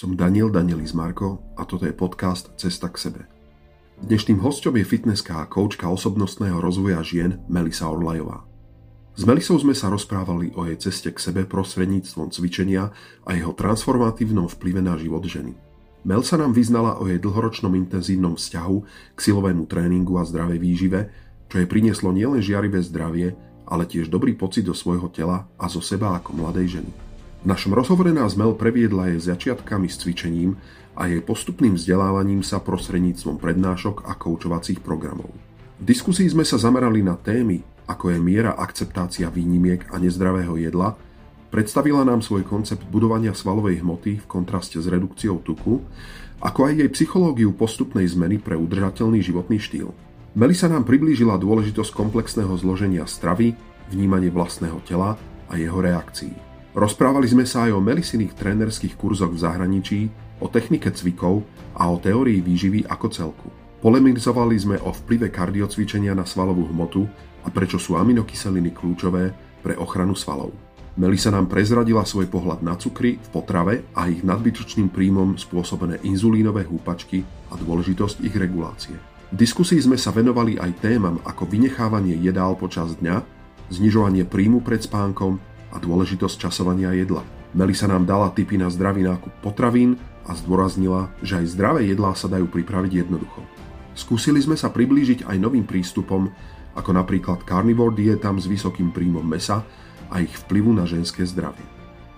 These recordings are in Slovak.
Som Daniel Danielis Marko a toto je podcast Cesta k sebe. Dnešným hostom je fitnesska a koučka osobnostného rozvoja žien Melisa Orlajová. S Melisou sme sa rozprávali o jej ceste k sebe prostredníctvom cvičenia a jeho transformatívnom vplyve na život ženy. Mel sa nám vyznala o jej dlhoročnom intenzívnom vzťahu k silovému tréningu a zdravej výžive, čo jej prinieslo nielen žiarivé zdravie, ale tiež dobrý pocit do svojho tela a zo seba ako mladej ženy. V našom rozhovore nás Mel previedla jej začiatkami s cvičením a jej postupným vzdelávaním sa prostredníctvom prednášok a koučovacích programov. V diskusii sme sa zamerali na témy, ako je miera akceptácia výnimiek a nezdravého jedla, predstavila nám svoj koncept budovania svalovej hmoty v kontraste s redukciou tuku, ako aj jej psychológiu postupnej zmeny pre udržateľný životný štýl. Melisa nám priblížila dôležitosť komplexného zloženia stravy, vnímanie vlastného tela a jeho reakcií. Rozprávali sme sa aj o Melisiných trénerských kurzoch v zahraničí, o technike cvikov a o teórii výživy ako celku. Polemizovali sme o vplyve kardiocvičenia na svalovú hmotu a prečo sú aminokyseliny kľúčové pre ochranu svalov. Melisa nám prezradila svoj pohľad na cukry v potrave a ich nadbytočným príjmom spôsobené inzulínové húpačky a dôležitosť ich regulácie. V diskusii sme sa venovali aj témam ako vynechávanie jedál počas dňa, znižovanie príjmu pred spánkom a dôležitosť časovania jedla. Melisa nám dala tipy na zdravý nákup potravín a zdôraznila, že aj zdravé jedlá sa dajú pripraviť jednoducho. Skúsili sme sa priblížiť aj novým prístupom, ako napríklad carnivore dietám s vysokým príjmom mesa a ich vplyvu na ženské zdravie.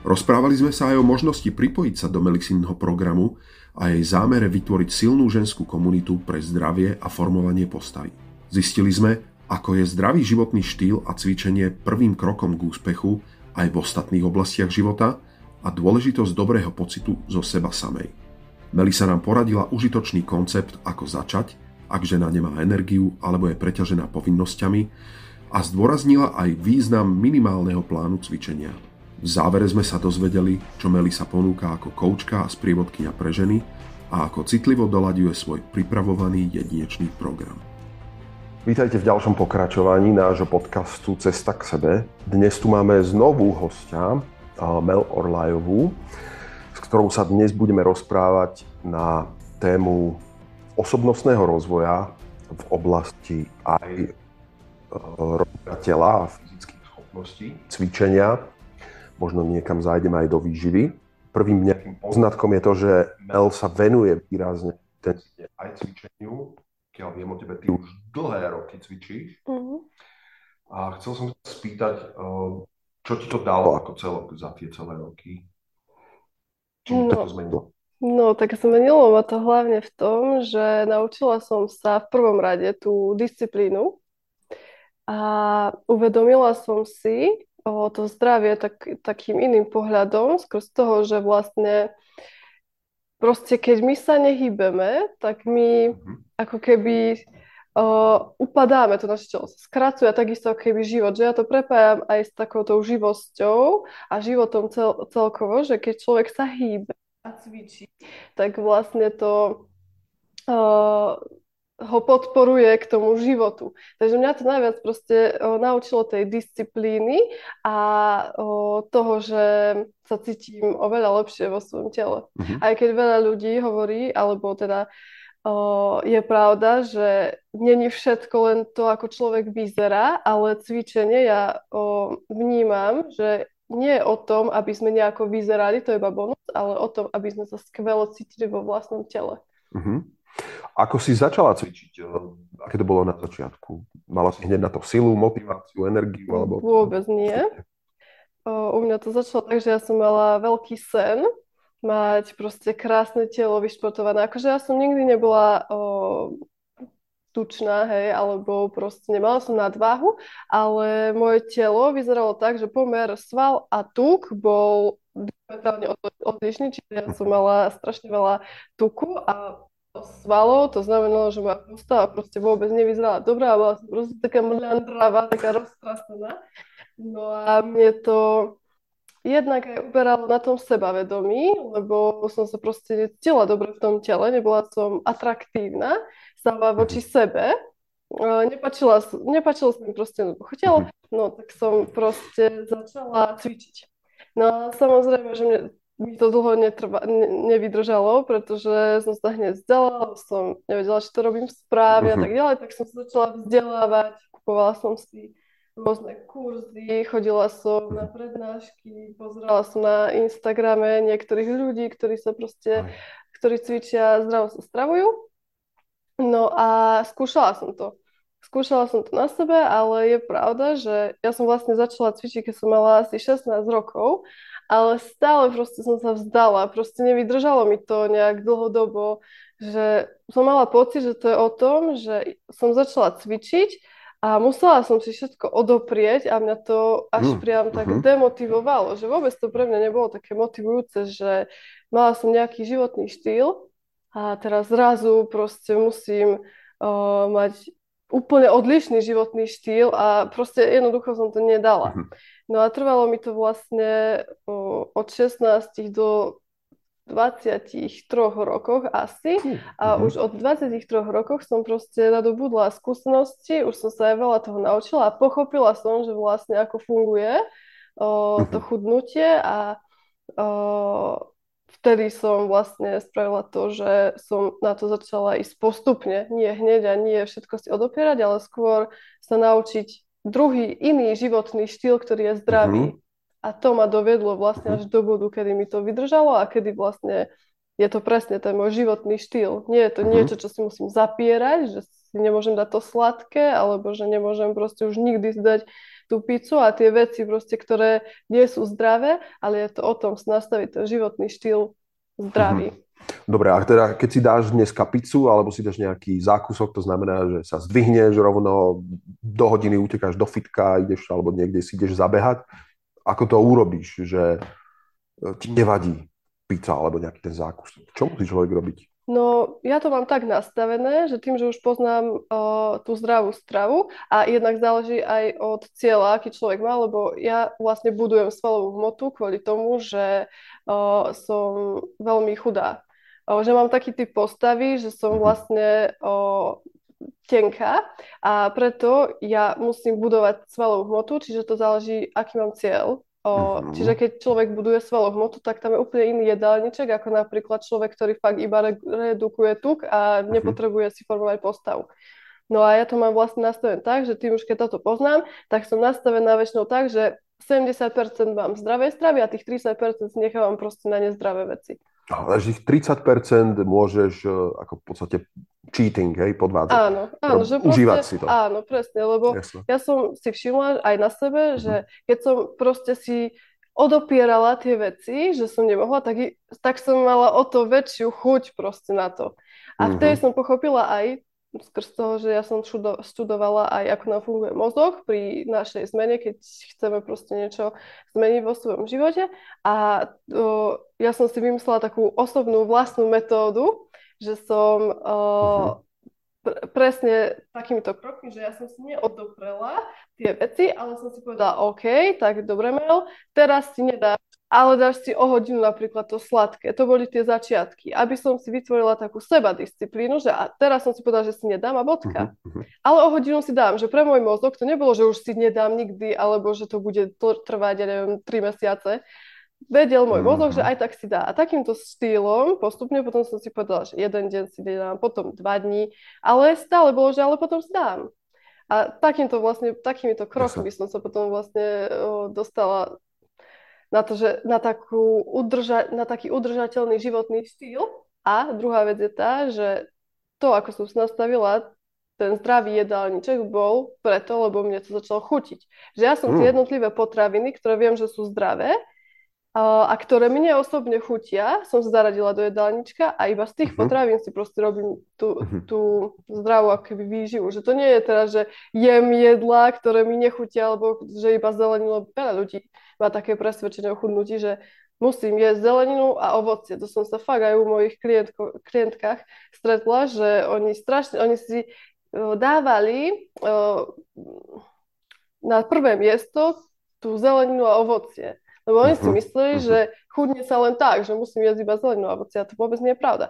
Rozprávali sme sa aj o možnosti pripojiť sa do Melisinho programu a jej zámere vytvoriť silnú ženskú komunitu pre zdravie a formovanie postavy. Zistili sme, ako je zdravý životný štýl a cvičenie prvým krokom k úspechu aj v ostatných oblastiach života a dôležitosť dobrého pocitu zo seba samej. Melisa nám poradila užitočný koncept, ako začať, ak žena nemá energiu alebo je preťažená povinnosťami a zdôraznila aj význam minimálneho plánu cvičenia. V závere sme sa dozvedeli, čo Melisa ponúka ako koučka a sprievodkynia pre ženy a ako citlivo doľaďuje svoj pripravovaný jedinečný program. Vítajte v ďalšom pokračovaní nášho podcastu Cesta k sebe. Dnes tu máme znovu hostia, Mel Orlajovú, s ktorou sa dnes budeme rozprávať na tému osobnostného rozvoja v oblasti aj e, rozvoja tela a fyzických schopností, cvičenia. Možno niekam zájdeme aj do výživy. Prvým nejakým poznatkom je to, že Mel sa venuje výrazne aj cvičeniu, pokiaľ viem o tebe, ty už dlhé roky cvičíš. Mm-hmm. A chcel som sa spýtať, eh, čo ti to dalo ako celok za tie celé roky? Čo no, to zmenilo? No, tak zmenilo ma to hlavne v tom, že naučila som sa v prvom rade tú disciplínu a uvedomila som si o to zdravie tak, takým iným pohľadom, skrz toho, že vlastne proste keď my sa nehýbeme, tak my mm-hmm. Ako keby uh, upadáme, to naše telo sa skracuje takisto ako keby život, že ja to prepájam aj s takouto živosťou a životom cel, celkovo, že keď človek sa hýbe a cvičí, tak vlastne to uh, ho podporuje k tomu životu. Takže mňa to najviac proste o, naučilo tej disciplíny a o, toho, že sa cítim oveľa lepšie vo svojom tele. Uh-huh. Aj keď veľa ľudí hovorí, alebo teda o, je pravda, že není všetko len to, ako človek vyzerá, ale cvičenie ja vnímam, že nie je o tom, aby sme nejako vyzerali, to je iba bonus, ale o tom, aby sme sa skvelo cítili vo vlastnom tele. Uh-huh. Ako si začala cvičiť? Aké to bolo na začiatku? Mala si hneď na to silu, motiváciu, energiu? Alebo... Vôbec nie. O, u mňa to začalo tak, že ja som mala veľký sen mať proste krásne telo vyšportované. Akože ja som nikdy nebola o, tučná, hej, alebo proste nemala som nadváhu, ale moje telo vyzeralo tak, že pomer sval a tuk bol diametrálne odlišný, čiže ja som mala strašne veľa tuku a svalov, to znamenalo, že moja postava proste vôbec nevyzerala dobrá, bola som proste taká mľandravá, taká roztrasená. No a mne to jednak aj uberalo na tom sebavedomí, lebo som sa proste necítila dobre v tom tele, nebola som atraktívna sama voči sebe. Nepačila, nepačilo sa mi proste jednoducho telo, mhm. no tak som proste začala cvičiť. No a samozrejme, že mne mi to dlho netrva, ne, nevydržalo, pretože som sa hneď vzdala, som nevedela, či to robím správne a mhm. tak ďalej, tak som sa začala vzdelávať, kupovala som si rôzne kurzy, chodila som na prednášky, pozerala som na Instagrame niektorých ľudí, ktorí sa proste, ktorí cvičia zdravo sa stravujú. No a skúšala som to. Skúšala som to na sebe, ale je pravda, že ja som vlastne začala cvičiť, keď som mala asi 16 rokov, ale stále proste som sa vzdala, proste nevydržalo mi to nejak dlhodobo, že som mala pocit, že to je o tom, že som začala cvičiť a musela som si všetko odoprieť a mňa to až mm, priam tak uh-huh. demotivovalo, že vôbec to pre mňa nebolo také motivujúce, že mala som nejaký životný štýl a teraz zrazu proste musím uh, mať úplne odlišný životný štýl a proste jednoducho som to nedala. Uh-huh. No a trvalo mi to vlastne uh, od 16 do 23 rokoch asi a uh-huh. už od 23 rokoch som proste nadobudla skúsenosti, už som sa aj veľa toho naučila a pochopila som, že vlastne ako funguje o, to mhm. chudnutie a o, vtedy som vlastne spravila to, že som na to začala ísť postupne, nie hneď a nie všetko si odopierať, ale skôr sa naučiť druhý, iný životný štýl, ktorý je zdravý. Uh-huh. A to ma dovedlo vlastne až do bodu, kedy mi to vydržalo a kedy vlastne je to presne ten môj životný štýl. Nie je to uh-huh. niečo, čo si musím zapierať, že si nemôžem dať to sladké, alebo že nemôžem proste už nikdy zdať tú pizzu a tie veci proste, ktoré nie sú zdravé, ale je to o tom nastaviť ten životný štýl zdravý. Uh-huh. Dobre, a teda keď si dáš dneska pizzu alebo si dáš nejaký zákusok, to znamená, že sa zdvihneš rovno, do hodiny utekáš do fitka, ideš alebo niekde si ideš zabehať, ako to urobíš, že e, ti nevadí pizza alebo nejaký ten zákus. Čo musí človek robiť? No, ja to mám tak nastavené, že tým, že už poznám uh, tú zdravú stravu a jednak záleží aj od cieľa, aký človek má, lebo ja vlastne budujem svalovú hmotu kvôli tomu, že uh, som veľmi chudá. Uh, že mám taký typ postavy, že som mhm. vlastne uh, tenká a preto ja musím budovať svalovú hmotu, čiže to záleží, aký mám cieľ. O, uh-huh. Čiže keď človek buduje svalovú hmotu, tak tam je úplne iný jedálniček, ako napríklad človek, ktorý fakt iba re- redukuje tuk a uh-huh. nepotrebuje si formovať postavu. No a ja to mám vlastne nastavené tak, že tým už keď toto poznám, tak som nastavená väčšinou tak, že 70% mám zdravé stravy a tých 30% nechávam proste na nezdravé veci. Takže tých 30% môžeš e, ako v podstate cheating, hej, podvádzať. Áno, áno. Že užívať proste, si to. Áno, presne, lebo Jasne. ja som si všimla aj na sebe, uh-huh. že keď som proste si odopierala tie veci, že som nemohla, tak, tak som mala o to väčšiu chuť proste na to. A uh-huh. vtedy som pochopila aj skrz toho, že ja som študovala aj ako nám funguje mozog pri našej zmene, keď chceme proste niečo zmeniť vo svojom živote. A o, ja som si vymyslela takú osobnú vlastnú metódu, že som o, uh-huh. pr- presne takýmito krokmi, že ja som si neodoprela tie veci, ale som si povedala, OK, tak dobre Mel, teraz si nedá ale dáš si o hodinu napríklad to sladké. To boli tie začiatky. Aby som si vytvorila takú seba disciplínu, že a teraz som si povedala, že si nedám a bodka. Uh-huh. Ale o hodinu si dám, že pre môj mozog to nebolo, že už si nedám nikdy, alebo že to bude trvať, ja neviem, 3 mesiace. Vedel môj mozog, že aj tak si dá. A takýmto štýlom postupne potom som si povedala, že jeden deň si dám, potom dva dní, ale stále bolo, že ale potom si dám. A takýmto vlastne, takýmito krokmi som sa potom vlastne dostala na, to, že na, takú udrža- na taký udržateľný životný štýl. A druhá vec je tá, že to, ako som si nastavila, ten zdravý jedálniček bol preto, lebo mne to začalo chutiť. Že ja som mm. tie jednotlivé potraviny, ktoré viem, že sú zdravé, a ktoré mne osobne chutia, som sa zaradila do jedálnička a iba z tých uh-huh. potravín si proste robím tú, uh-huh. tú zdravú akoby výživu. Že to nie je teraz, že jem jedlá, ktoré mi nechutia, alebo že iba zeleninu, veľa ľudí má také presvedčenie o chudnutí, že musím jesť zeleninu a ovocie. To som sa fakt aj u mojich klientko, klientkách stretla, že oni strašne, oni si uh, dávali uh, na prvé miesto tú zeleninu a ovocie. Lebo oni si mhm, mysleli, uh-huh. že chudne sa len tak, že musím jesť iba zelenú ovoci a to vôbec nie je pravda.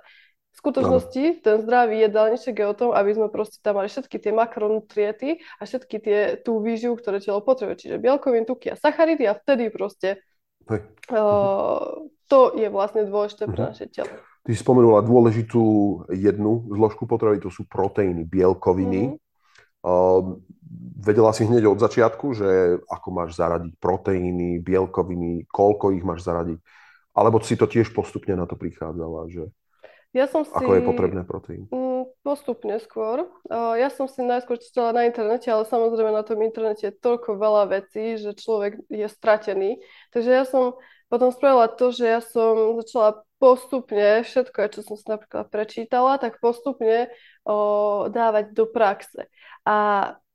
V skutočnosti ten zdravý jedálniček je o tom, aby sme proste tam mali všetky tie makronutriety a všetky tie, tú výživu, ktoré telo potrebuje. Čiže bielkoviny, tuky a sacharidy a vtedy proste uh, to je vlastne dôležité pre Mhm. naše telo. Ty si spomenula dôležitú jednu zložku potravy, to sú proteíny, bielkoviny. Mhm. Uh, vedela si hneď od začiatku, že ako máš zaradiť proteíny, bielkoviny, koľko ich máš zaradiť? Alebo si to tiež postupne na to prichádzala, že Ja som si... ako je potrebné proteín? Mm, Postupne skôr. Uh, Ja som si najskôr čítala na internete, ale samozrejme na tom internete je toľko veľa vecí, že človek je stratený. Takže ja som potom spravila to, že ja som začala postupne všetko, čo som si napríklad prečítala, tak postupne o, dávať do praxe. A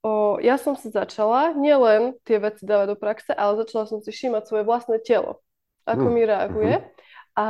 o, ja som si začala nielen tie veci dávať do praxe, ale začala som si všímať svoje vlastné telo, ako Mm, mi reaguje. A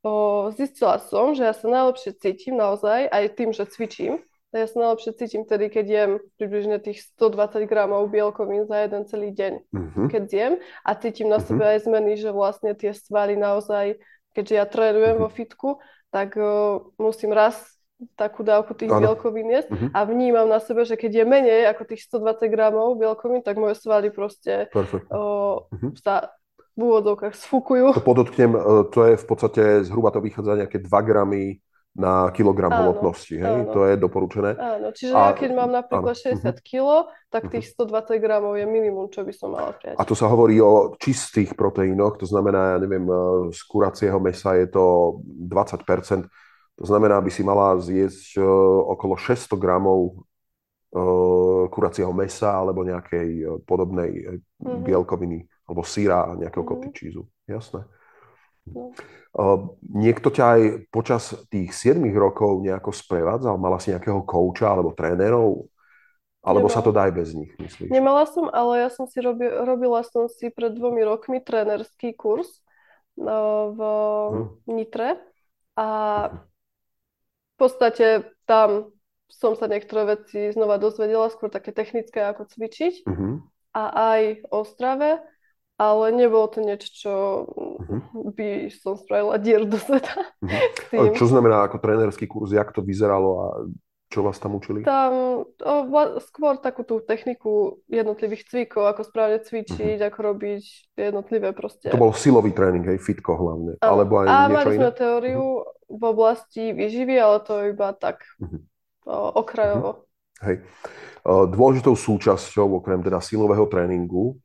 o, zistila som, že ja sa najlepšie cítim naozaj aj tým, že cvičím. Tak ja sa najlepšie cítim vtedy, keď jem približne tých 120 gramov bielkovín za jeden celý deň, Mhm. keď jem a cítim na Mhm. sebe aj zmeny, že vlastne tie svaly naozaj, keďže ja trénujem Mhm. vo fitku, tak o, musím raz takú dávku tých Áno. bielkovín jesť Mhm. a vnímam na sebe, že keď je menej ako tých 120 gramov bielkovín, tak moje svaly proste o, Mhm. sa v úvodzovkách sfukujú. To podotknem, e, to je v podstate, zhruba to vychádza nejaké 2 gramy na kilogram Áno, hmotnosti, hej? áno. To je doporučené. Áno, čiže A- ja keď mám napríklad áno, 60 kg, tak Mhm. tých 120 gramov je minimum, čo by som mala prijať. A to sa hovorí o čistých proteínoch, to znamená, ja neviem, e, z kuracieho mesa je to 20%, to znamená, aby si mala zjesť e, okolo 600 gramov e, kuracieho mesa alebo nejakej e, podobnej Mhm. bielkoviny alebo síra a nejakého Mhm. cottage cheeseu. Jasné. No. Niekto ťa aj počas tých 7 rokov nejako sprevádzal? Mala si nejakého kouča alebo trénerov? Alebo sa Nemala. to dá aj bez nich, myslíš? Nemala som, ale ja som si robi, robila som si pred dvomi rokmi trénerský kurz v Mhm. Nitre a v podstate tam som sa niektoré veci znova dozvedela, skôr také technické, ako cvičiť Mhm. a aj o strave, ale nebolo to niečo, čo Mhm. by som spravila dieru do sveta tým. Čo znamená ako trénerský kurz, jak to vyzeralo a čo vás tam učili? Tam o, vla- skôr takú tú techniku jednotlivých cvikov, ako správne cvičiť, ako robiť jednotlivé proste. To bol silový tréning, hej, fitko hlavne. Áno. Alebo aj A niečo mali iné? sme teóriu v oblasti výživy, ale to iba tak Mhm. o, okrajovo. Hej. Uh, Dôležitou súčasťou, okrem teda silového tréningu,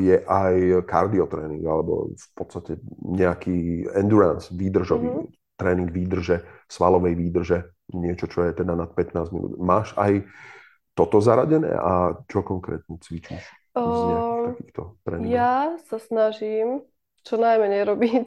je aj kardiotréning, alebo v podstate nejaký endurance, výdržový Mhm. tréning výdrže, svalovej výdrže, niečo, čo je teda nad 15 minút. Máš aj toto zaradené a čo konkrétne cvičíš z takýchto tréningov? ja sa snažím čo najmenej robiť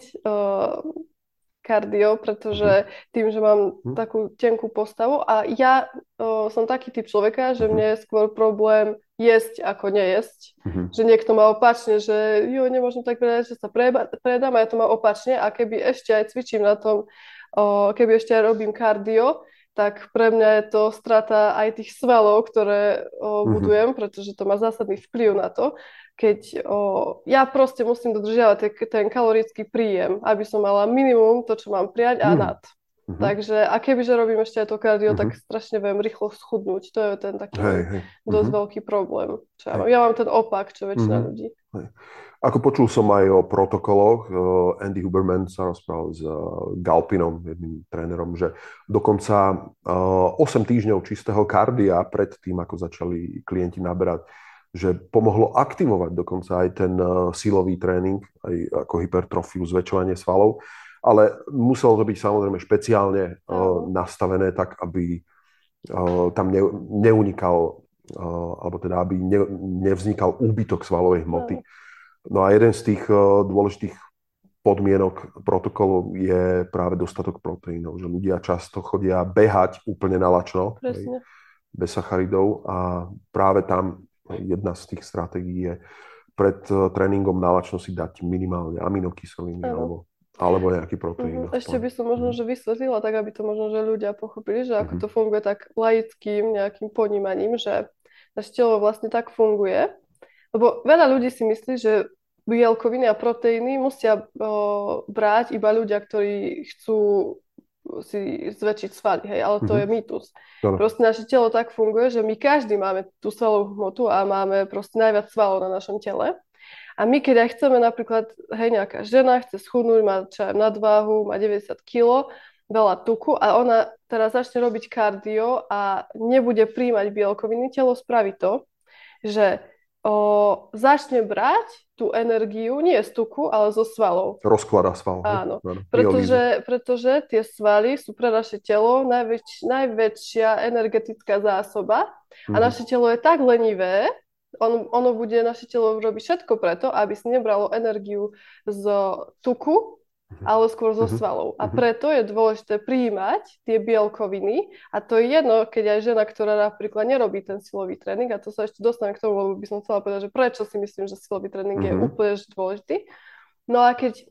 kardio, pretože tým, že mám Mhm. takú tenkú postavu a ja o, som taký typ človeka, že Mhm. mne je skôr problém jesť ako nejesť. Mhm. že niekto má opačne, že jo, nemôžem tak povedať, že sa preba, predám a ja to mám opačne a keby ešte aj cvičím na tom, o, keby ešte aj robím kardio, tak pre mňa je to strata aj tých svalov, ktoré o, Mhm. budujem, pretože to má zásadný vplyv na to, keď o, ja proste musím dodržiavať te- ten kalorický príjem, aby som mala minimum to, čo mám prijať a Mhm. nad. Mhm. Takže a kebyže robím ešte aj to kardio, Mhm. tak strašne viem rýchlo schudnúť. To je ten taký Hej, hej. dosť Mhm. veľký problém. Čo ja, Hej. mám. ja mám ten opak, čo väčšina Mhm. ľudí. Ako počul som aj o protokoloch, eh, Andy Huberman sa rozprával s eh, Galpinom, jedným trénerom, že dokonca eh, 8 týždňov čistého kardia pred tým, ako začali klienti naberať, že pomohlo aktivovať dokonca aj ten eh, silový tréning, aj ako hypertrofiu, zväčšovanie svalov, ale muselo to byť samozrejme špeciálne eh, nastavené tak, aby eh, tam ne, neunikal, eh, alebo teda aby ne, nevznikal úbytok svalovej hmoty. Áno. No a jeden z tých eh, dôležitých podmienok protokolu je práve dostatok proteínov, že ľudia často chodia behať úplne na lačno, hej, Presne. bez sacharidov a práve tam jedna z tých stratégií je pred eh, tréningom na lačno si dať minimálne aminokyseliny alebo, alebo nejaký proteín. Mhm. Ešte by som možno, Mhm. že vysvetlila, tak aby to možno, že ľudia pochopili, že ako Mhm. to funguje tak laickým nejakým ponímaním, že naše telo vlastne tak funguje. Lebo veľa ľudí si myslí, že bielkoviny a proteíny musia o, brať iba ľudia, ktorí chcú si zväčšiť svaly, hej, ale to Mhm. je mýtus. Áno. Proste naše telo tak funguje, že my každý máme tú svalovú hmotu a máme proste najviac svalov na našom tele. A my, keď aj chceme napríklad, hej, nejaká žena chce schudnúť, má čo nadváhu, má 90 kg, veľa tuku a ona teraz začne robiť kardio a nebude príjmať bielkoviny, telo spraví to, že o, začne brať tú energiu nie z tuku, ale zo svalov. Rozklada sval. Áno. Pretože, pretože tie svaly sú pre naše telo najväč, najväčšia energetická zásoba a mm. naše telo je tak lenivé, on, ono bude naše telo robiť všetko preto, aby si nebralo energiu z tuku, mhm. ale skôr zo mhm. svalov. A mhm. preto je dôležité prijímať tie bielkoviny a to je jedno, keď aj žena, ktorá napríklad nerobí ten silový tréning, a to sa ešte dostane k tomu, lebo by som chcela povedať, že prečo si myslím, že silový tréning je úplne dôležitý. No a keď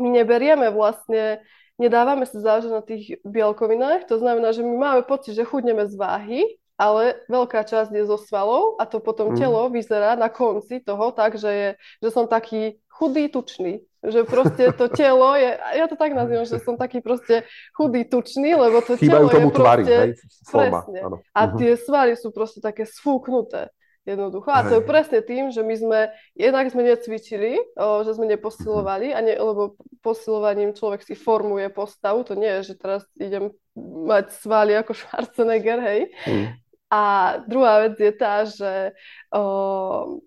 my neberieme vlastne, nedávame sa záležať na tých bielkovinách, to znamená, že my máme pocit, že chudneme z váhy, ale veľká časť je zo svalov a to potom mm. telo vyzerá na konci toho tak, že, je, že som taký chudý, tučný. Že proste to telo je, ja to tak nazývam, že som taký proste chudý, tučný, lebo to Chýbajú telo tomu je tvary, proste, hej, forma, presne. Áno. A mhm. tie svaly sú proste také sfúknuté. Jednoducho. A to je presne tým, že my sme, jednak sme necvičili, o, že sme neposilovali, a ne, lebo posilovaním človek si formuje postavu, to nie je, že teraz idem mať svaly ako Schwarzenegger, hej, mm. A druhá vec je tá, že o,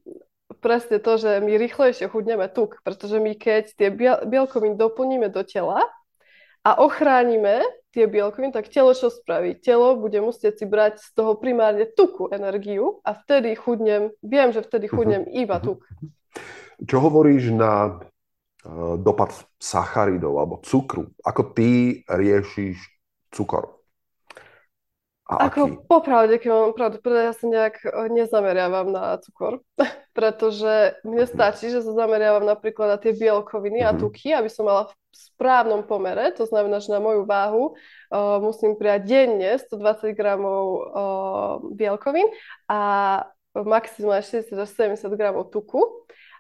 presne to, že my rýchlejšie chudneme tuk, pretože my keď tie bielkoviny doplníme do tela a ochránime tie bielkoviny, tak telo čo spraví? Telo bude musieť si brať z toho primárne tuku energiu a vtedy chudnem, viem, že vtedy mhm. chudnem uh-huh. iba tuk. Čo hovoríš na uh, dopad sacharidov alebo cukru? Ako ty riešiš cukor? A Ako aký? popravde, keď mám pravdu, ja sa nejak eh, nezameriavam na cukor, pretože mne stačí, že sa zameriavam napríklad na tie bielkoviny mm-hmm. a mhm. tuky, aby som mala v správnom pomere, to znamená, že na moju váhu uh, musím prijať denne 120 gramov uh, bielkovín a maximálne 60 až 70 gramov tuku.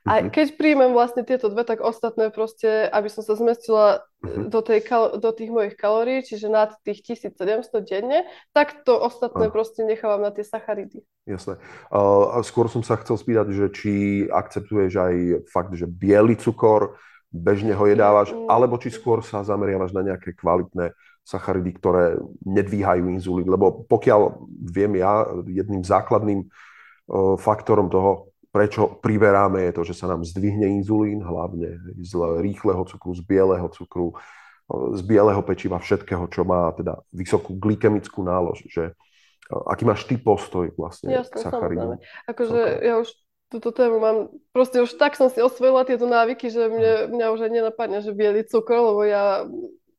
A mhm. keď príjmem vlastne tieto dve, tak ostatné proste, aby som sa zmestila uh-huh. do, tej kal- do tých mojich kalórií, čiže nad tých 1700 denne, tak to ostatné uh. proste nechávam na tie sacharidy. Jasné. Uh, skôr som sa chcel spýtať, že či akceptuješ aj fakt, že biely cukor, bežne ho jedávaš, mm. alebo či skôr sa zameriavaš na nejaké kvalitné sacharidy, ktoré nedvíhajú inzulín. Lebo pokiaľ viem ja, jedným základným faktorom toho, prečo priberáme, je to, že sa nám zdvihne inzulín, hlavne z rýchleho cukru, z bieleho cukru, z bieleho pečiva, všetkého, čo má teda vysokú glykemickú nálož. Že, aký máš ty postoj vlastne Jasne, k sacharidom? Akože okay. ja už túto tému mám, proste už tak som si osvojila tieto návyky, že mne, mňa už aj nenapadne, že biely cukor, lebo ja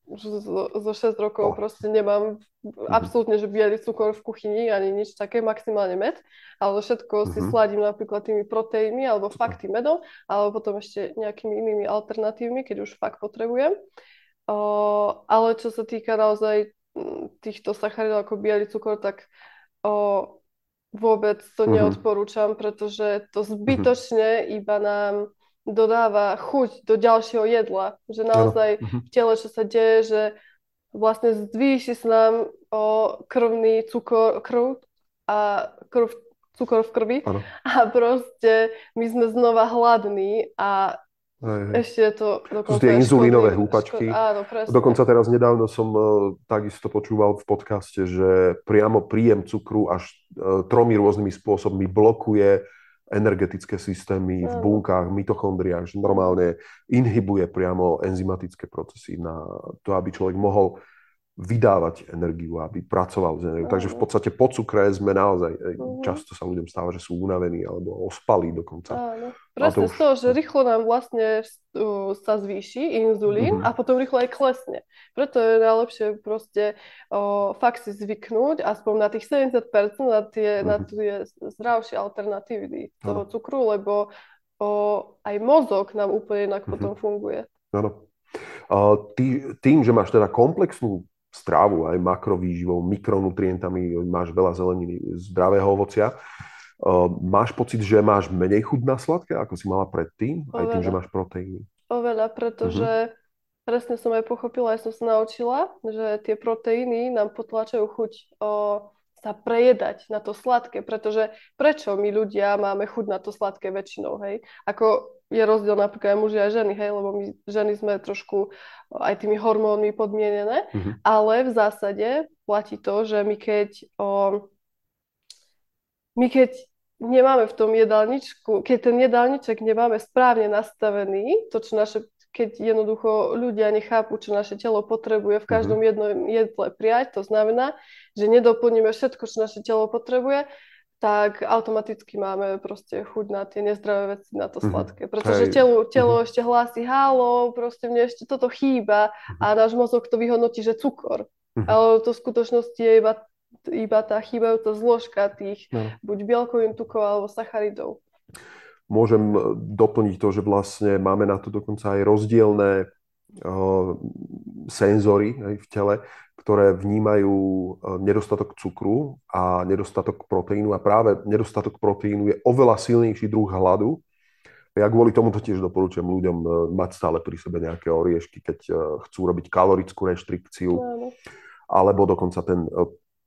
zo, zo 6 rokov oh. proste nemám mm-hmm. absolútne, že biely cukor v kuchyni ani nič také, maximálne med, ale všetko si mhm. sladím napríklad tými proteínmi alebo fakt tým medom, alebo potom ešte nejakými inými alternatívmi, keď už fakt potrebujem. O, ale čo sa týka naozaj týchto sacharidov ako biely cukor, tak o, vôbec to neodporúčam, pretože to mhm. zbytočne iba nám dodáva chuť do ďalšieho jedla. Že naozaj mhm. v tele, čo sa deje, že vlastne zvýši sa nám o krvný cukor, krv a krv, cukor v krvi ano. a proste my sme znova hladní a Hej, hej. Ešte je to dokonca... tie inzulínové húpačky. Škod... Áno, presne. Dokonca teraz nedávno som uh, takisto počúval v podcaste, že priamo príjem cukru až uh, tromi rôznymi spôsobmi blokuje energetické systémy v bunkách, mitochondriách, že normálne inhibuje priamo enzymatické procesy na to, aby človek mohol vydávať energiu, aby pracoval s energiou. Takže v podstate po cukre sme naozaj, uh-huh. často sa ľuďom stáva, že sú unavení alebo ospalí dokonca. Áno. Presne z toho, že rýchlo nám vlastne uh, sa zvýši inzulín uh-huh. a potom rýchlo aj klesne. Preto je najlepšie proste uh, fakt si zvyknúť aspoň na tých 70% na tie, uh-huh. na tie zdravšie alternatívy toho cukru, lebo uh, aj mozog nám úplne inak uh-huh. potom funguje. Áno. Uh, ty, tým, že máš teda komplexnú strávu, aj makrovýživou, mikronutrientami, máš veľa zeleniny, zdravého ovocia. Uh, máš pocit, že máš menej chuť na sladké, ako si mala predtým, Oveľa. aj tým, že máš proteíny? Oveľa, pretože uh-huh. presne som aj pochopila, aj som sa naučila, že tie proteíny nám potláčajú chuť. O, sa prejedať na to sladké, pretože prečo my ľudia máme chuť na to sladké väčšinou, hej? Ako je rozdiel napríklad aj muži a ženy, hej, lebo my ženy sme trošku aj tými hormónmi podmienené, mm-hmm. ale v zásade platí to, že my keď o, my keď nemáme v tom jedálničku, keď ten jedálniček nemáme správne nastavený, to, čo naše keď jednoducho ľudia nechápu, čo naše telo potrebuje v každom mhm. jednom jedle prijať, to znamená, že nedoplníme všetko, čo naše telo potrebuje, tak automaticky máme proste chuť na tie nezdravé veci, na to mhm. sladké. Pretože telo, telo mm-hmm. ešte hlási, halo, proste mne ešte toto chýba a mhm. náš mozog to vyhodnotí, že cukor. Ale to v skutočnosti je iba, iba tá chýbajúca zložka tých no. buď bielkovín, tukov alebo sacharidov. Môžem e, doplniť to, že vlastne máme na to dokonca aj rozdielne uh, senzory aj v tele, ktoré vnímajú e, nedostatok cukru a nedostatok proteínu a práve nedostatok proteínu je oveľa silnejší druh hladu. Ja kvôli tomu to tiež doporučujem ľuďom mať stále pri sebe nejaké oriešky, keď chcú robiť kalorickú reštrikciu, alebo dokonca ten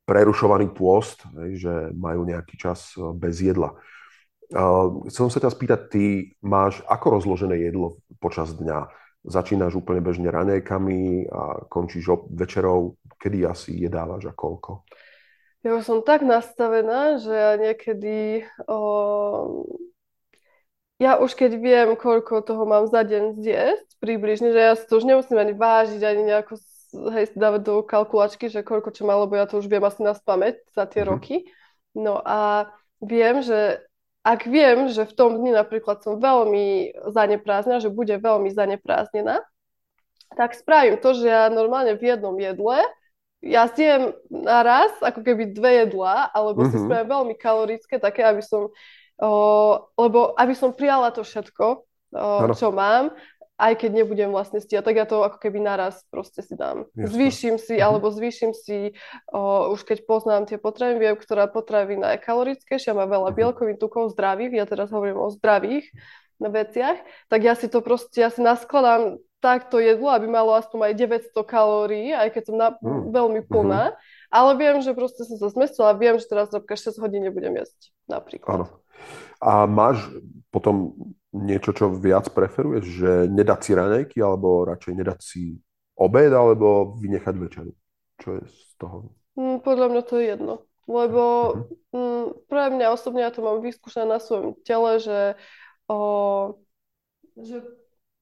prerušovaný pôst, že majú nejaký čas bez jedla. Chcem sa ťa spýtať, ty máš ako rozložené jedlo počas dňa? Začínaš úplne bežne ranejkami a končíš večerou. Kedy asi jedávaš a koľko? Ja už som tak nastavená, že ja niekedy... O... Ja už keď viem, koľko toho mám za deň zjesť, približne, že ja to už nemusím ani vážiť, ani nejako hej, dávať do kalkulačky, že koľko čo má, lebo ja to už viem asi na spameť za tie mm-hmm. roky. No a viem, že ak viem, že v tom dni napríklad som veľmi zaneprázdnená, že bude veľmi zaneprázdnená, tak spravím to, že ja normálne v jednom jedle ja zjem naraz ako keby dve jedlá, alebo mm-hmm. si mhm. spravím veľmi kalorické, také, aby som, o, lebo aby som prijala to všetko, o, čo mám aj keď nebudem vlastne stíhať, tak ja to ako keby naraz proste si dám. Jasne. Zvýšim si, uh-huh. alebo zvýšim si, o, už keď poznám tie potraviny, viem, ktorá potravina je kalorickejšia, má veľa uh-huh. bielkovín, tukov, zdravých, ja teraz hovorím o zdravých veciach, tak ja si to proste, ja si naskladám takto jedlo, aby malo aspoň aj 900 kalórií, aj keď som na, uh-huh. veľmi plná, uh-huh. ale viem, že proste som sa zmestila, viem, že teraz napríklad 6 hodín nebudem jesť, napríklad. Áno. A máš potom niečo, čo viac preferuješ, že nedať si raňajky, alebo radšej nedať si obed, alebo vynechať večeru? Čo je z toho? Mm, podľa mňa to je jedno. Lebo uh-huh. pre mňa osobne ja to mám vyskúšané na svojom tele, že, o, že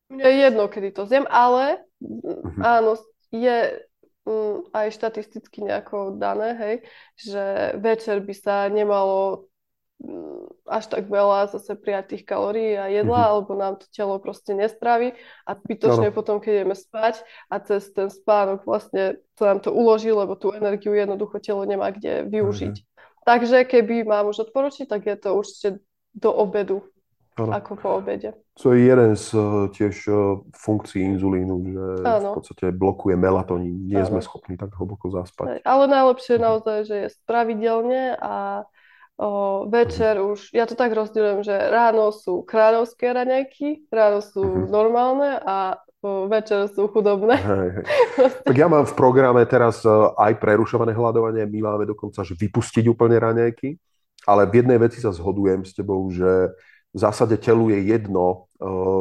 mňa je jedno, kedy to zjem, ale uh-huh. áno, je mm, aj štatisticky nejako dané, hej, že večer by sa nemalo až tak veľa zase prijať tých kalórií a jedla, mm-hmm. alebo nám to telo proste nestraví a zbytočne no. potom, keď ideme spať a cez ten spánok vlastne to nám to uloží, lebo tú energiu jednoducho telo nemá kde využiť. Mm-hmm. Takže keby mám už odporučiť, tak je to určite do obedu, ano. ako po obede. To je jeden z uh, tiež uh, funkcií inzulínu, že ano. v podstate blokuje melatonín. Nie ano. sme schopní tak hlboko zaspať. Ale najlepšie je mhm. naozaj, že je pravidelne a O, večer už, ja to tak rozdielujem, že ráno sú kráľovské raňajky, ráno sú uh-huh. normálne a o, večer sú chudobné. Hej, hej. tak ja mám v programe teraz aj prerušované hľadovanie, my máme dokonca, že vypustiť úplne raňajky, ale v jednej veci sa zhodujem s tebou, že v zásade telu je jedno,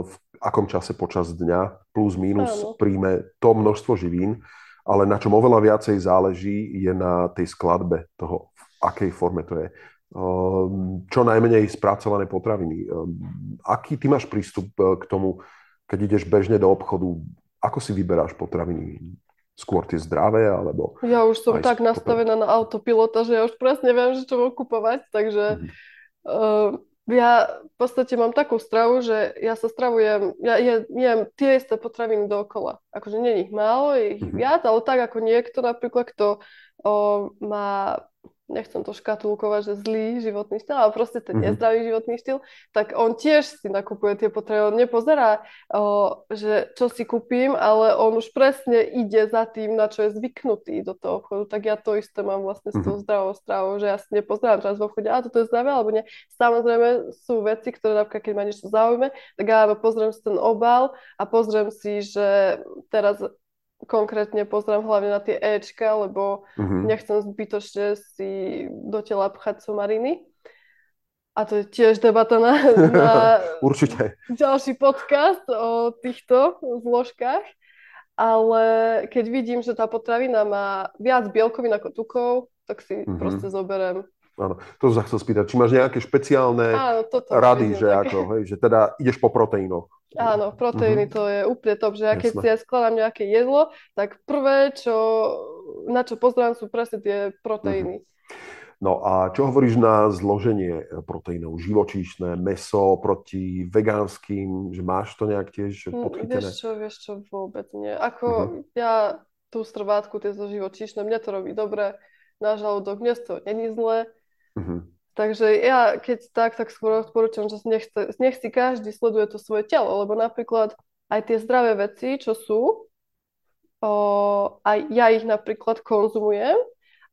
v akom čase počas dňa, plus minus Áno. príjme to množstvo živín, ale na čom oveľa viacej záleží je na tej skladbe toho, v akej forme to je. Ehm, čo najmenej spracované potraviny. Ehm, aký ty máš prístup e, k tomu, keď ideš bežne do obchodu, ako si vyberáš potraviny? Skôr tie zdravé, alebo... Ja už som tak nastavená na autopilota, že ja už presne viem, že čo mám kupovať, takže mm-hmm. uh, ja v podstate mám takú stravu, že ja sa stravujem, ja jem tie isté potraviny dookola. Akože nie ich málo, ich mm-hmm. viac, ale tak ako niekto napríklad, kto uh, má nechcem to škatulkovať, že zlý životný štýl, ale proste ten mm-hmm. nezdravý životný štýl, tak on tiež si nakupuje tie potreby. On nepozerá, o, že čo si kúpim, ale on už presne ide za tým, na čo je zvyknutý do toho obchodu. Tak ja to isté mám vlastne s tou mhm. zdravou stravou, že ja si nepozerám teraz v obchode, a toto je zdravé alebo nie. Samozrejme sú veci, ktoré napríklad, keď ma niečo zaujíme, tak áno, pozriem si ten obal a pozriem si, že teraz konkrétne pozrám hlavne na tie Ečka, lebo mm-hmm. nechcem zbytočne si do tela pchať somariny. A to je tiež debata na, na Určite. ďalší podcast o týchto zložkách. Ale keď vidím, že tá potravina má viac bielkovín ako tukov, tak si mm-hmm. proste zoberiem. Áno, to sa chcel spýtať. Či máš nejaké špeciálne Áno, toto rady, že, ako, hej, že teda ideš po proteínoch? Áno, proteíny mm-hmm. to je úplne top, že ja keď si ja skladám nejaké jedlo, tak prvé, čo, na čo pozerám, sú presne tie proteíny. Mm-hmm. No a čo hovoríš na zloženie proteínov? Živočíšne, meso proti vegánskym, že máš to nejak tiež hm, podchytené? Vieš čo, vieš čo, vôbec nie. Ako mm-hmm. ja tú strvátku, tie zo živočíšne, mne to robí dobre na žalúdok, mne to není zle. Mm-hmm. Takže ja keď tak, tak skôr odporúčam, že nech, nech si každý sleduje to svoje telo, lebo napríklad aj tie zdravé veci, čo sú, o, aj ja ich napríklad konzumujem,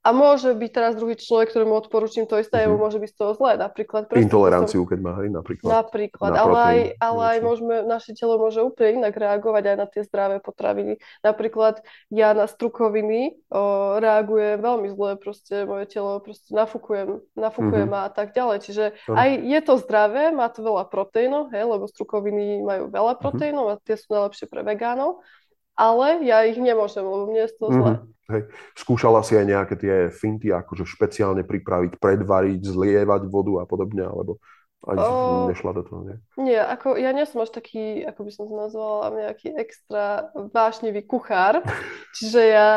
a môže byť teraz druhý človek, ktorému odporúčam to isté, mm-hmm. môže byť z toho zlé. Napríklad, Intoleranciu, som... keď má, hej, napríklad. Napríklad, ale, aj, ale aj môžeme, naše telo môže úplne inak reagovať aj na tie zdravé potraviny. Napríklad ja na strukoviny o, reagujem veľmi zle, proste moje telo proste nafúkujem, nafúkujem mm-hmm. a tak ďalej. Čiže to... aj je to zdravé, má to veľa proteínov, hej, lebo strukoviny majú veľa mhm. proteínov mm-hmm. a tie sú najlepšie pre vegánov ale ja ich nemôžem, lebo mne je to zle. Mm-hmm. Hej. Skúšala si aj nejaké tie finty, akože špeciálne pripraviť, predvariť, zlievať vodu a podobne, alebo ani o... nešla do toho, nie? Nie, ako, ja nie som až taký, ako by som to nazvala, nejaký extra vášnivý kuchár, čiže ja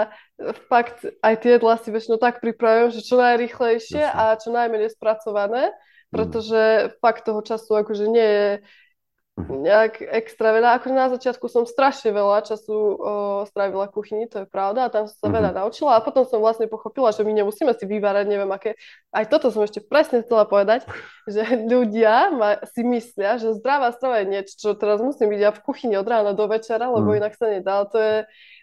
fakt aj tie jedlá si väčšinou tak pripravujem, že čo najrychlejšie Jasne. a čo najmenej spracované, mhm. pretože mm. fakt toho času akože nie je. Nejak extra veľa. Akože na začiatku som strašne veľa času o, strávila kuchyni, to je pravda, a tam som sa veľa mm-hmm. naučila a potom som vlastne pochopila, že my nemusíme si vyvárať, neviem aké. Aj toto som ešte presne chcela povedať, že ľudia ma, si myslia, že zdravá strava je niečo, čo teraz musím byť ja v kuchyni od rána do večera, lebo mm. inak sa nedá. To je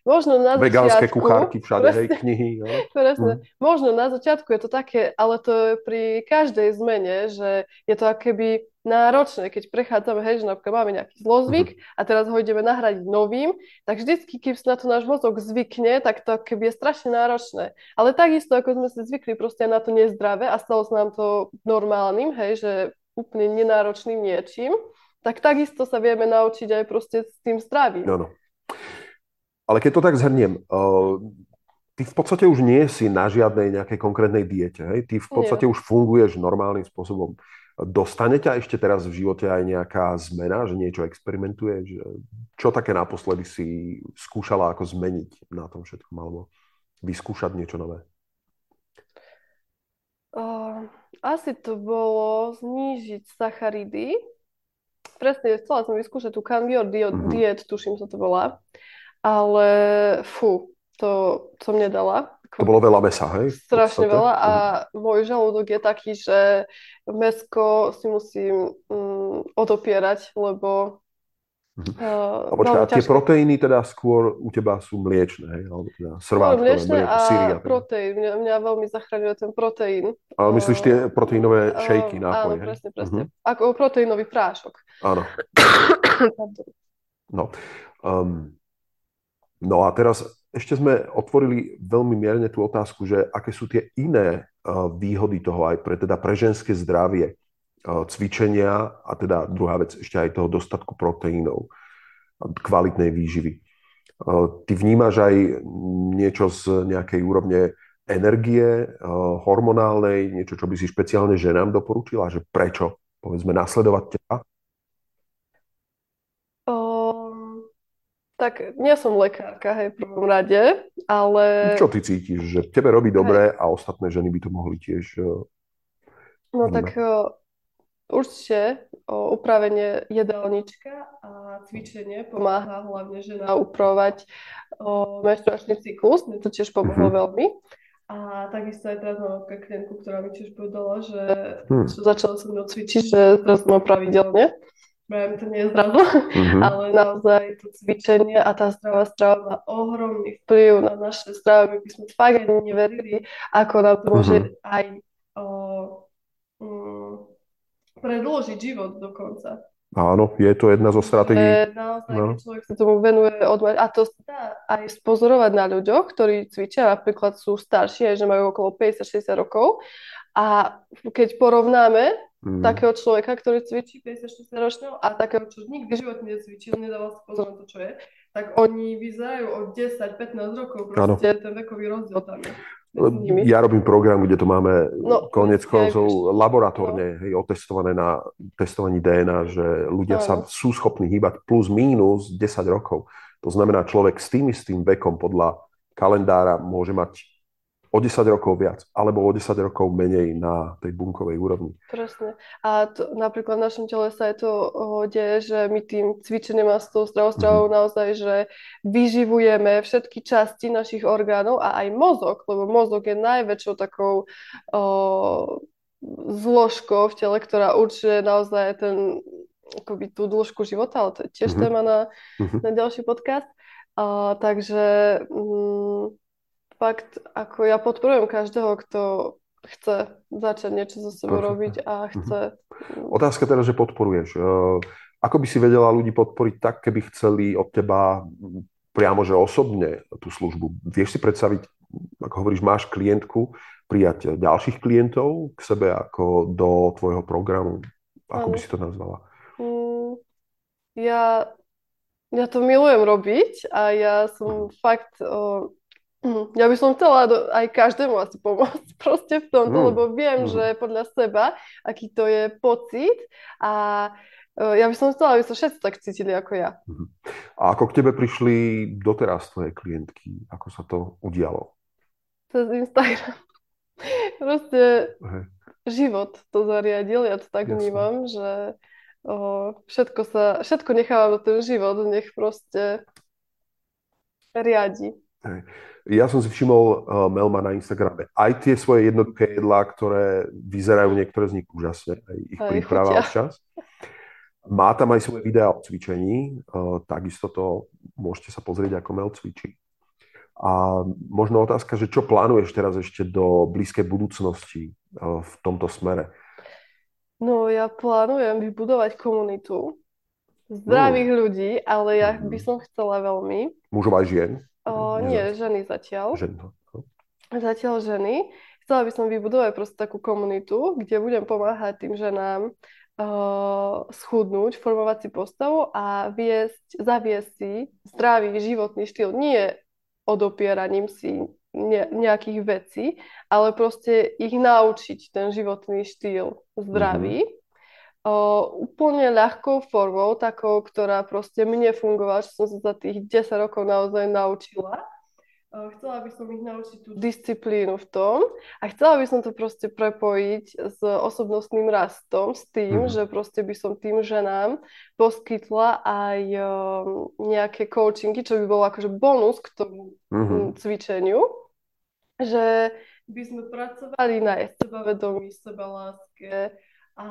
možno na Vegánske začiatku... kuchárky všade, presne, hej, knihy. No. Presne. Mm. Možno na začiatku je to také, ale to je pri každej zmene, že je to akéby náročné, keď prechádzame, hej, že napríklad máme nejaký zlozvyk uh-huh. a teraz ho ideme nahradiť novým, tak vždycky, keď sa na to náš mozog zvykne, tak to keby je strašne náročné. Ale takisto, ako sme si zvykli proste na to nezdravé a stalo sa nám to normálnym, hej, že úplne nenáročným niečím, tak takisto sa vieme naučiť aj proste s tým zdravím. No, no. Ale keď to tak zhrniem, uh, ty v podstate už nie si na žiadnej nejakej konkrétnej diete, hej? Ty v podstate nie. už funguješ normálnym spôsobom. Dostane ťa ešte teraz v živote aj nejaká zmena, že niečo experimentuješ? Čo také naposledy si skúšala ako zmeniť na tom všetkom, alebo vyskúšať niečo nové? Uh, asi to bolo znížiť sacharidy. Presne, chcela som vyskúšať tú Candior mm-hmm. diet, tuším sa to volá. Ale fú, to som nedala. To bolo veľa mesa, hej? Strašne veľa a mm. môj žalúdok je taký, že mesko si musím mm, odopierať, lebo Uh, a počkaj, a tie ťažké. proteíny teda skôr u teba sú mliečne, hej? Alebo teda srvátkové, mliečne a síria, teda. proteín. Mňa, mňa veľmi zachraňuje ten proteín. Ale myslíš tie proteínové šejky, uh, nápoje, Áno, presne, presne. Uh-huh. Ako proteínový prášok. Áno. no. Um, no a teraz ešte sme otvorili veľmi mierne tú otázku, že aké sú tie iné uh, výhody toho aj pre, teda pre ženské zdravie, uh, cvičenia a teda druhá vec ešte aj toho dostatku proteínov, kvalitnej výživy. Uh, ty vnímaš aj niečo z nejakej úrovne energie hormonálnej, niečo, čo by si špeciálne ženám doporučila, že prečo, povedzme, nasledovať teba? Tak nie som lekárka, hej, v prvom rade, ale... Čo ty cítiš, že tebe robí dobre a ostatné ženy by to mohli tiež... Uh, no tak uh, určite uh, upravenie jedálnička a cvičenie pomáha hlavne žena upravovať uh, menštruačný cyklus, mne to tiež pomohlo uh-huh. veľmi. A takisto aj teraz mám klientku, ktorá mi tiež povedala, že hmm. začala som mnou cvičiť, že teraz mám pravidelne Pravím, to nie je zrazu, mm-hmm. ale naozaj to cvičenie a tá zdravá strava má ohromný vplyv na naše zdravie. My by sme fakt ani neverili, ako nám to môže mm-hmm. aj o, um, predložiť život dokonca. Áno, je to jedna zo stratégií. naozaj, no. človek sa tomu venuje od a to sa dá aj spozorovať na ľuďoch, ktorí cvičia, napríklad sú starší, že majú okolo 50-60 rokov a keď porovnáme mm. takého človeka, ktorý cvičí 56 ročného a takého, čo nikdy v živote necvičil, nedáva si pozor na to, čo je, tak oni vyzerajú o 10-15 rokov, proste ano. ten vekový rozdiel tam je. Ja robím program, kde to máme no, konec koncov laboratórne no. hej, otestované na testovaní DNA, že ľudia no. sa sú schopní hýbať plus mínus 10 rokov. To znamená, človek s tým istým vekom podľa kalendára môže mať o 10 rokov viac, alebo o 10 rokov menej na tej bunkovej úrovni. Presne. A to, napríklad v našom tele sa je to deje, že my tým cvičením a s tou zdravostravou mm-hmm. naozaj, že vyživujeme všetky časti našich orgánov a aj mozog, lebo mozog je najväčšou takou o, zložkou v tele, ktorá určuje naozaj ten akoby tú dĺžku života, ale to je tiež mm-hmm. téma na, mm-hmm. na ďalší podcast. Uh, takže mm, fakt, ako ja podporujem každého, kto chce začať niečo so sebou Perfect. robiť a mhm. chce... Otázka teda, že podporuješ. Ako by si vedela ľudí podporiť tak, keby chceli od teba priamo, že osobne tú službu? Vieš si predstaviť, ako hovoríš, máš klientku, prijať ďalších klientov k sebe ako do tvojho programu? Ako ano. by si to nazvala? Mm, ja, ja to milujem robiť a ja som mm. fakt... O, ja by som chcela do, aj každému asi pomôcť proste v tomto, mm. lebo viem, mm. že podľa seba, aký to je pocit a uh, ja by som chcela, aby sa všetci tak cítili ako ja. Mm. A ako k tebe prišli doteraz tvoje klientky? Ako sa to udialo? Cez Instagram. proste hey. život to zariadil, ja to tak Jasne. vnímam, že o, všetko sa, všetko nechávam do ten život, nech proste riadi. Ja som si všimol uh, Melma na Instagrame. Aj tie svoje jednoduché jedlá, ktoré vyzerajú niektoré z nich úžasne, aj ich príprava čas. Má tam aj svoje videá o cvičení, uh, takisto to môžete sa pozrieť, ako Mel cvičí. A možno otázka, že čo plánuješ teraz ešte do blízkej budúcnosti uh, v tomto smere? No ja plánujem vybudovať komunitu zdravých mm. ľudí, ale ja by mm. som chcela veľmi. Mužov aj žien? O, nie, ženy zatiaľ. Ženy. No. Zatiaľ ženy. Chcela by som vybudovať proste takú komunitu, kde budem pomáhať tým ženám uh, schudnúť, formovať si postavu a viesť, zaviesť si zdravý životný štýl. Nie odopieraním si ne, nejakých vecí, ale proste ich naučiť ten životný štýl zdravý. Mm-hmm. Úplne ľahkou formou, takou, ktorá proste mne fungovala, čo som sa za tých 10 rokov naozaj naučila. Chcela by som ich naučiť tú disciplínu v tom a chcela by som to proste prepojiť s osobnostným rastom, s tým, mm. že proste by som tým ženám poskytla aj uh, nejaké coachingy, čo by bolo akože bonus k tomu mm-hmm. cvičeniu, že by sme pracovali na sebavedomí, sebaláske, a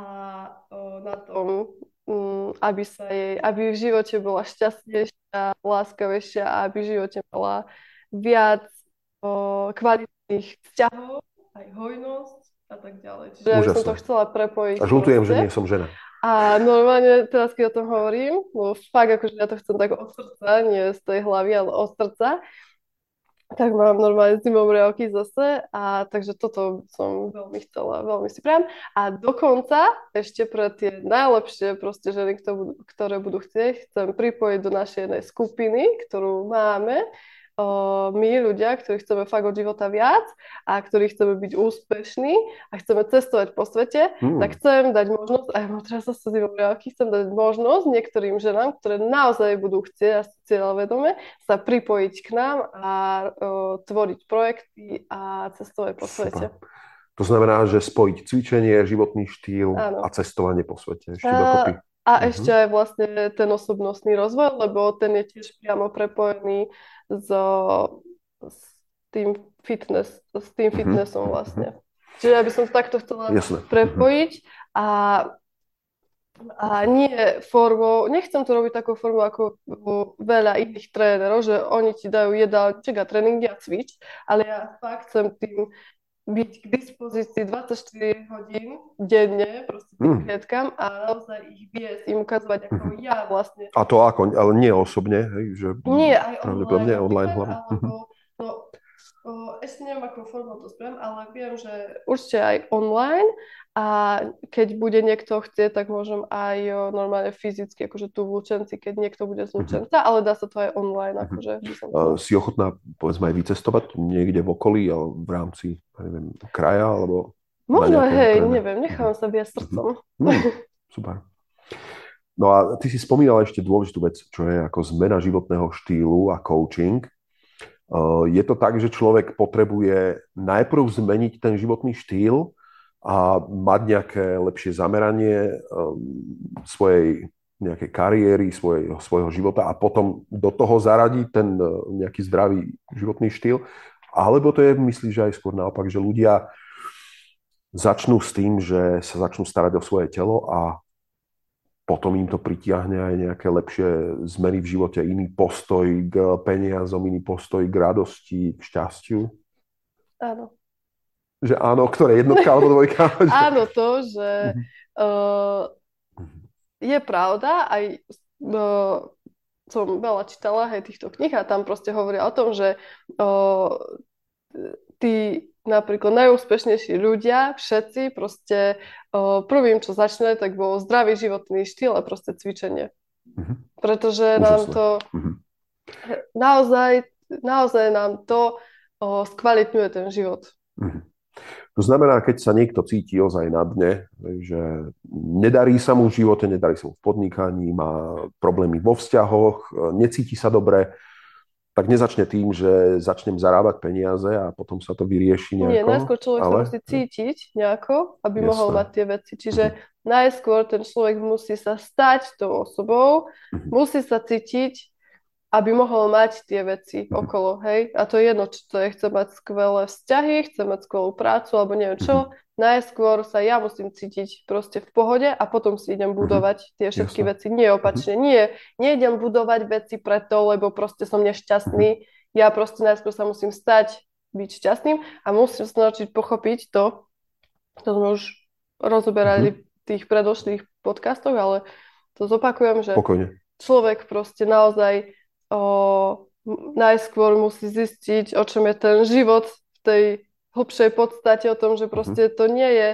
o, na tom, um, aby, sa jej, aby v živote bola šťastnejšia, láskavejšia a aby v živote mala viac o, kvalitných vzťahov, aj hojnosť a tak ďalej. Čiže ja by som to chcela prepojiť. A žlutujem, že nie som žena. A normálne teraz, keď o tom hovorím, no fakt akože ja to chcem tak od srdca, nie z tej hlavy, ale od srdca, tak mám normálne zimom reoky zase a takže toto som veľmi chcela, veľmi si priam. A dokonca ešte pre tie najlepšie proste ženy, ktoré budú chcieť, chcem pripojiť do našej jednej skupiny, ktorú máme, my ľudia, ktorí chceme fakt od života viac a ktorí chceme byť úspešní a chceme cestovať po svete, mm. tak chcem dať možnosť, aj teraz sa súdim chcem dať možnosť niektorým ženám, ktoré naozaj budú chcieť a cieľavedome sa pripojiť k nám a uh, tvoriť projekty a cestovať po svete. To znamená, že spojiť cvičenie, životný štýl Áno. a cestovanie po svete ešte a, dokopy. A uh-huh. ešte aj vlastne ten osobnostný rozvoj, lebo ten je tiež priamo prepojený so, s tým fitness, s tým mhm. fitnessom uh-huh. vlastne. Čiže ja by som to takto chcela Jasne. prepojiť a, a nie formou, nechcem to robiť takou formou ako veľa iných trénerov, že oni ti dajú jedálček a tréningy a cvič, ale ja fakt chcem tým byť k dispozícii 24 hodín denne proste tým mm. klietkám a naozaj ich viesť, im ukazovať, ako mm. ja vlastne. A to ako, ale nie osobne, hej, že nie, aj online, online hlavne. Alebo, mhm. no, o, ešte neviem, ako formou to spravím, ale viem, že určite aj online a keď bude niekto chcieť, tak môžem aj o, normálne fyzicky, akože tu v Lučenci, keď niekto bude z mhm. Lučenca, mm-hmm. ale dá sa to aj online. Mm-hmm. Akože, som uh, si ochotná, povedzme, aj vycestovať niekde v okolí, alebo v rámci, neviem, kraja, alebo... Možno, hej, krajine. neviem, nechávam sa viesť srdcom. Mm-hmm. super. No a ty si spomínala ešte dôležitú vec, čo je ako zmena životného štýlu a coaching. Je to tak, že človek potrebuje najprv zmeniť ten životný štýl, a mať nejaké lepšie zameranie um, svojej nejakej kariéry, svojej, svojho života a potom do toho zaradiť ten uh, nejaký zdravý životný štýl. Alebo to je, myslíš, že aj skôr naopak, že ľudia začnú s tým, že sa začnú starať o svoje telo a potom im to pritiahne aj nejaké lepšie zmeny v živote, iný postoj k peniazom, iný postoj k radosti, k šťastiu? Áno. Že áno, ktoré jednotka alebo dvojka? áno, to, že uh, je pravda, aj uh, som veľa čítala aj týchto knih a tam proste hovoria o tom, že uh, tí napríklad najúspešnejší ľudia, všetci proste uh, prvým, čo začne, tak bol zdravý životný štýl a proste cvičenie. Uh-huh. Pretože Úžasné. nám to uh-huh. naozaj, naozaj nám to uh, skvalitňuje ten život. Uh-huh. To znamená, keď sa niekto cíti ozaj na dne, že nedarí sa mu v živote, nedarí sa mu v podnikaní, má problémy vo vzťahoch, necíti sa dobre, tak nezačne tým, že začnem zarábať peniaze a potom sa to vyrieši nejako. Nie, najskôr človek ale... sa musí cítiť nejako, aby Jasne. mohol mať tie veci. Čiže mm-hmm. najskôr ten človek musí sa stať tou osobou, mm-hmm. musí sa cítiť aby mohol mať tie veci mhm. okolo, hej. A to je jedno, čo to je, chce mať skvelé vzťahy, chce mať skvelú prácu, alebo neviem čo. Mm-hmm. Najskôr sa ja musím cítiť proste v pohode a potom si idem mhm. budovať tie všetky Jasne. veci. Nie opačne, mm-hmm. nie. Nejdem budovať veci preto, lebo proste som nešťastný. Mm-hmm. Ja proste najskôr sa musím stať, byť šťastným a musím sa naučiť pochopiť to, to sme už rozoberali v tých predošlých podcastoch, ale to zopakujem, že Pokojne. človek proste naozaj o, najskôr musí zistiť, o čom je ten život v tej hlbšej podstate, o tom, že mhm. proste to nie je,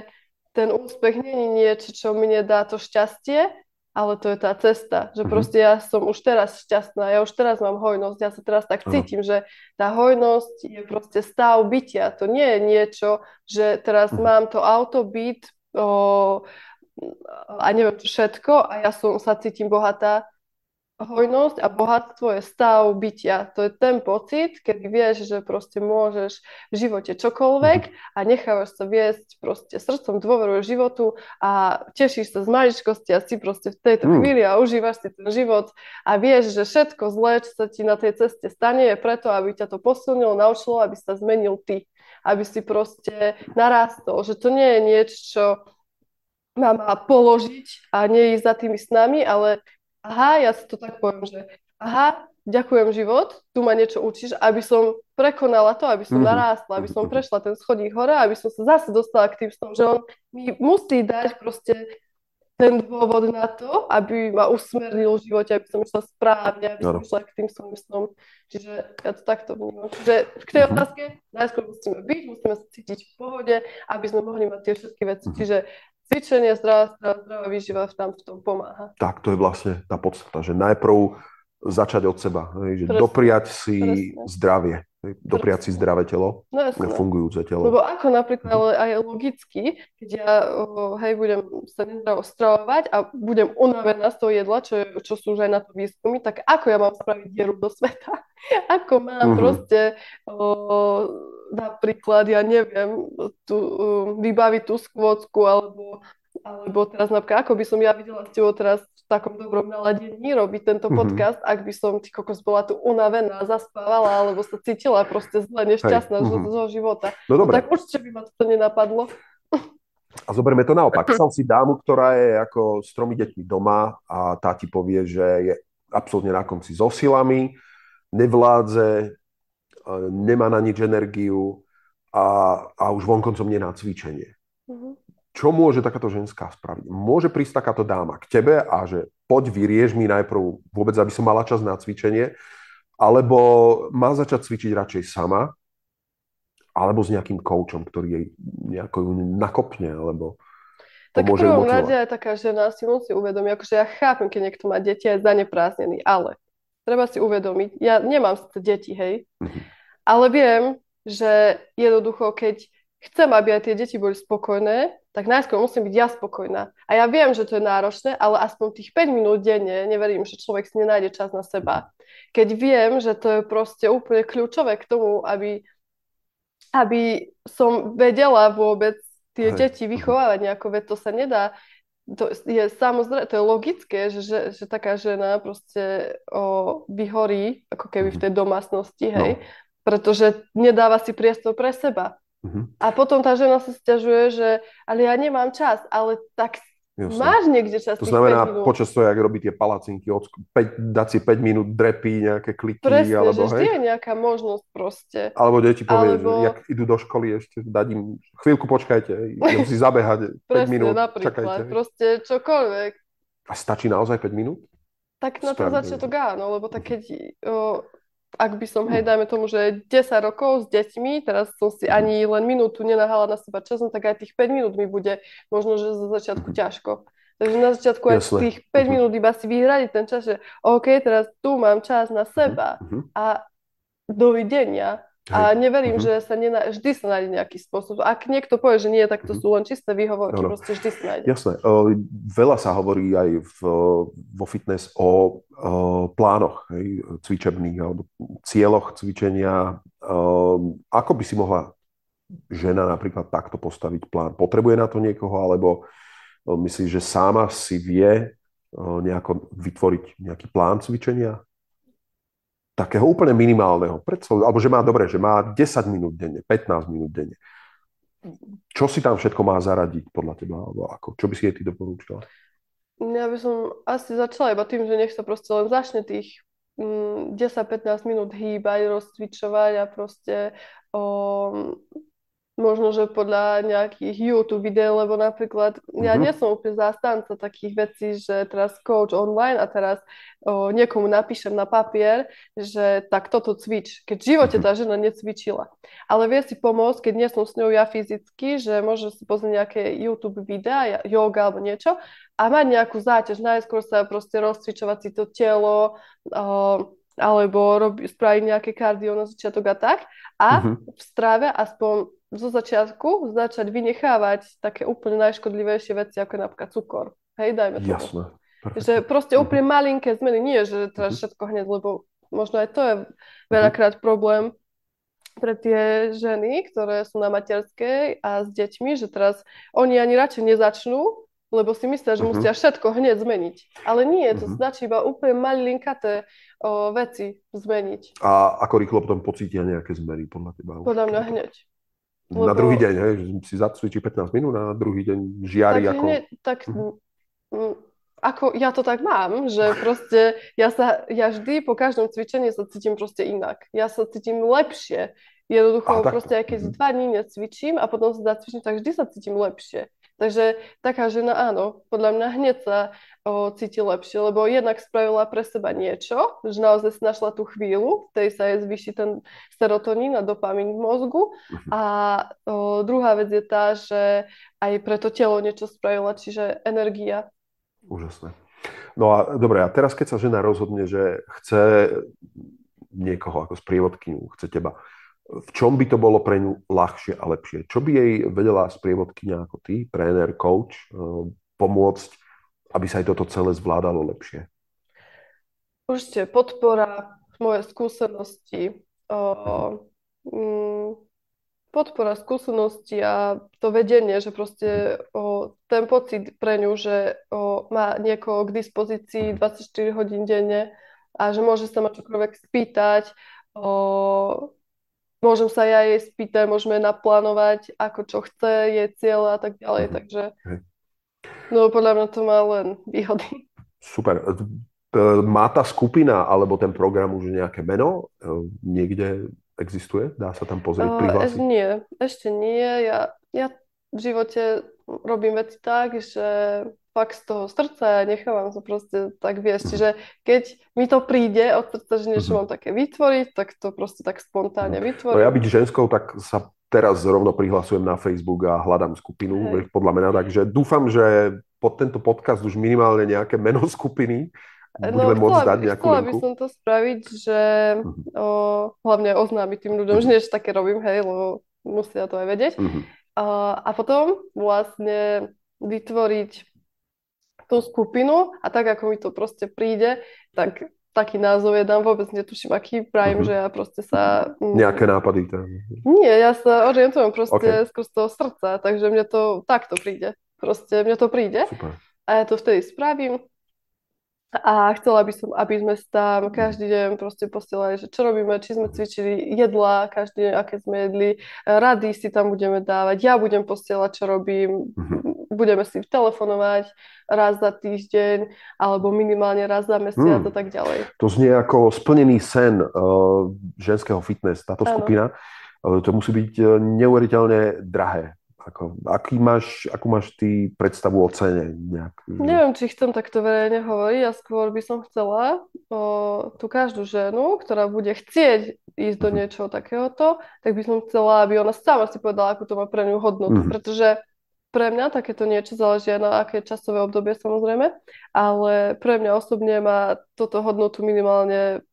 ten úspech nie je niečo, čo mi nedá to šťastie, ale to je tá cesta, že mhm. proste ja som už teraz šťastná, ja už teraz mám hojnosť, ja sa teraz tak cítim, že tá hojnosť je proste stav bytia, to nie je niečo, že teraz mhm. mám to auto, byt o, a neviem všetko a ja som sa cítim bohatá, hojnosť a bohatstvo je stav bytia. To je ten pocit, keď vieš, že proste môžeš v živote čokoľvek mhm. a nechávaš sa viesť proste srdcom, dôveruješ životu a tešíš sa z maličkosti a si proste v tejto mm. chvíli a užívaš si ten život a vieš, že všetko zlé, čo sa ti na tej ceste stane, je preto, aby ťa to posilnilo, naučilo, aby sa zmenil ty. Aby si proste narastol. Že to nie je niečo, čo má položiť a nie ísť za tými snami, ale aha, ja si to tak poviem, že aha, ďakujem život, tu ma niečo učíš, aby som prekonala to, aby som mm-hmm. narástla, aby som prešla ten schodík hore, aby som sa zase dostala k tým snom, že on mi musí dať proste ten dôvod na to, aby ma usmernil v živote, aby som išla správne, aby som išla k tým svojim snom. Čiže ja to takto vnímam. Čiže k tej mhm. otázke najskôr musíme byť, musíme sa cítiť v pohode, aby sme mohli mať tie všetky veci. Mm-hmm. Čiže cvičenie, zdravá, zdravá, zdravá výživa tam v tom pomáha. Tak, to je vlastne tá podstata, že najprv začať od seba, že Presne. dopriať si Presne. zdravie, dopriať si zdravé telo, no, fungujúce telo. Lebo ako napríklad, ale aj logicky, keď ja hej, budem sa nezdravo stravovať a budem unavená z toho jedla, čo, čo sú už aj na to výskumy, tak ako ja mám spraviť dieru do sveta? ako mám uh-huh. proste o, napríklad, ja neviem, tu, vybaviť tú skôcku, alebo, alebo teraz napríklad, ako by som ja videla s tebou teraz takom dobrom naladení robiť tento mm-hmm. podcast, ak by som ty kokos bola tu unavená, zaspávala, alebo sa cítila proste zle, nešťastná Hej, mm-hmm. zo života. No, dobre. no tak určite by ma to nenapadlo. A zoberme to naopak. Stal si dámu, ktorá je ako s tromi deťmi doma a tá ti povie, že je absolútne na konci so silami, nevládze, nemá na nič energiu, a, a už vonkoncom nie na cvičenie. Mhm. Čo môže takáto ženská spraviť? Môže prísť takáto dáma k tebe a že poď vyrieš mi najprv vôbec, aby som mala čas na cvičenie, alebo má začať cvičiť radšej sama, alebo s nejakým koučom, ktorý jej nejako ju nakopne, alebo Tak v prvom rade aj taká žena si musí uvedomiť, akože ja chápem, keď niekto má deti a je zaneprázdnený, ale treba si uvedomiť, ja nemám deti, hej, Mhm. ale viem, že jednoducho, keď chcem, aby aj tie deti boli spokojné, tak najskôr musím byť ja spokojná. A ja viem, že to je náročné, ale aspoň tých 5 minút denne, neverím, že človek si nenájde čas na seba. Keď viem, že to je proste úplne kľúčové k tomu, aby, aby som vedela vôbec tie Hej. deti vychovávať nejako, veď to sa nedá. To je samozrejme, to je logické, že, že, že taká žena proste o, vyhorí, ako keby v tej domácnosti, hej, No. pretože nedáva si priestor pre seba. Mhm. A potom tá žena sa stiažuje, že ale ja nemám čas, ale tak Jasné. máš niekde čas To tých 5 znamená, počas toho, jak robí tie palacinky, od, 5, dať si 5 minút drepy, nejaké kliky, Presne, alebo, že vždy hej, je nejaká možnosť proste. alebo deti povie, Alebo- že jak idú do školy ešte, dať im chvíľku počkajte, idem si zabehať 5 Presne, minút, napríklad, čakajte. proste čokoľvek. A stačí naozaj 5 minút? Tak na ten Správne. začiatok áno, lebo tak keď, o, ak by som, hej, dajme tomu, že 10 rokov s deťmi, teraz som si ani len minútu nenahala na seba čas, no tak aj tých 5 minút mi bude možno, že za začiatku ťažko. Takže na začiatku aj tých 5 Mhm. minút iba si vyhradiť ten čas, že OK, teraz tu mám čas na seba Mhm. a dovidenia. A neverím, Mhm. že sa nená... vždy sa nájde nejaký spôsob. Ak niekto povie, že nie, tak to Mhm. sú len čisté výhovorky, Áno. proste vždy sa nájde. Jasné. Veľa sa hovorí aj v, vo fitness o, o plánoch hej, cvičebných alebo cieľoch cvičenia. Ako by si mohla žena napríklad takto postaviť plán? Potrebuje na to niekoho alebo myslíš, že sama si vie nejako vytvoriť nejaký plán cvičenia? Takého úplne minimálneho. Predstav, alebo že má dobre, že má 10 minút denne, 15 minút denne. Čo si tam všetko má zaradiť podľa teba? Alebo ako? Čo by si jej ty doporúčala? Ja by som asi začala iba tým, že nech sa proste len začne tých mm, 10-15 minút hýbať, rozcvičovať a proste o, možno, že podľa nejakých YouTube videí, lebo napríklad ja Mhm. nie som úplne zástanca takých vecí, že teraz coach online a teraz o, niekomu napíšem na papier, že tak toto cvič, keď v živote Mhm. tá žena necvičila. Ale vie si pomôcť, keď nie som s ňou ja fyzicky, že môže si pozrieť nejaké YouTube videá, yoga alebo niečo a mať nejakú záťaž. Najskôr sa proste rozcvičovať si to telo, o, alebo robi, spraviť nejaké kardio na začiatok a tak. A Mhm. v strave aspoň zo začiatku začať vynechávať také úplne najškodlivejšie veci, ako je napríklad cukor. Hej, dajme tomu. Jasné. Perfektne. Že proste Mhm. úplne malinké zmeny, nie že teraz Mhm. všetko hneď, lebo možno aj to je veľakrát problém pre tie ženy, ktoré sú na materskej a s deťmi, že teraz oni ani radšej nezačnú, lebo si myslia, že Mhm. musia všetko hneď zmeniť. Ale nie, to Mhm. stačí iba úplne malinkaté o, veci zmeniť. A ako rýchlo potom pocítia nejaké zmeny podľa teba? Podľa mňa hneď. Na lebo- druhý deň, hej, si zacvičí 15 minút a na druhý deň žiari tak ako... hneď, tak mm, ako ja to tak mám, že proste ja sa, ja vždy po každom cvičení sa cítim proste inak. Ja sa cítim lepšie. Jednoducho A, takto. proste aj keď Mhm. dva dní necvičím a potom sa zacvičím, tak vždy sa cítim lepšie. Takže taká žena áno, podľa mňa hneď sa o, cíti lepšie, lebo jednak spravila pre seba niečo, že naozaj si našla tú chvíľu, v tej sa jej zvýši ten serotonín a dopamín v mozgu. Mhm. A o, druhá vec je tá, že aj pre to telo niečo spravila, čiže energia. Úžasné. No a dobre, a teraz keď sa žena rozhodne, že chce niekoho ako sprievodkyňu, chce teba, v čom by to bolo pre ňu ľahšie a lepšie? Čo by jej vedela sprievodkyňa ako ty, tréner, coach, eh, pomôcť, aby sa aj toto celé zvládalo lepšie? Určite podpora, moje skúsenosti, o, mm, podpora skúsenosti a to vedenie, že proste o, ten pocit pre ňu, že má niekoho k dispozícii 24 hodín denne a že môže sa ma čokoľvek spýtať, o, môžem sa ja jej spýtať, môžeme naplánovať, ako čo chce, jej cieľa a tak ďalej, Mhm. takže no podľa mňa to má len výhody. Super. E, Má tá skupina alebo ten program už nejaké meno? E, Niekde existuje? Dá sa tam pozrieť, Uh, prihlásiť? nie, ešte nie. Ja, ja v živote robím veci tak, že fakt z toho srdca ja nechávam sa proste tak viesť. Čiže keď mi to príde od srdca, že niečo Mhm. mám také vytvoriť, tak to proste tak spontánne No vytvorím. ja byť ženskou, tak sa teraz rovno prihlasujem na Facebook a hľadám skupinu, Hej. podľa mena, takže dúfam, že pod tento podcast už minimálne nejaké meno skupiny budeme môcť chcela, dať nejakú chcela by som to spraviť, že Mhm. o, hlavne oznámiť tým ľuďom, že niečo také robím, hej, lebo musia to aj vedieť. Mhm. A, a potom vlastne vytvoriť tú skupinu a tak, ako mi to proste príde, tak taký názov je dám, vôbec netuším, aký pravím, Mhm. že ja proste sa... mm, Nejaké nápady. Teda. Nie, ja sa orientujem proste OK. skrz toho srdca, takže mne to takto príde. Proste mne to príde Super. a ja to vtedy spravím. A chcela by som, aby sme tam každý deň proste posielali, že čo robíme, či sme cvičili jedla, každý deň, aké sme jedli, rady si tam budeme dávať, ja budem posielať, čo robím, Mhm. budeme si telefonovať raz za týždeň, alebo minimálne raz za mesiac Hmm. a tak ďalej. To znie ako splnený sen uh, ženského fitness, táto Áno. skupina. Uh, to musí byť uh, neuveriteľne drahé. Ako, aký máš, akú máš ty predstavu o cene? Nejak, Neviem, či chcem takto verejne hovoriť, ja skôr by som chcela o, tú každú ženu, ktorá bude chcieť ísť do Mhm. niečoho takéhoto, tak by som chcela, aby ona sama si povedala, akú to má pre ňu hodnotu, Mhm. pretože pre mňa takéto niečo záleží na aké časové obdobie samozrejme, ale pre mňa osobne má toto hodnotu minimálne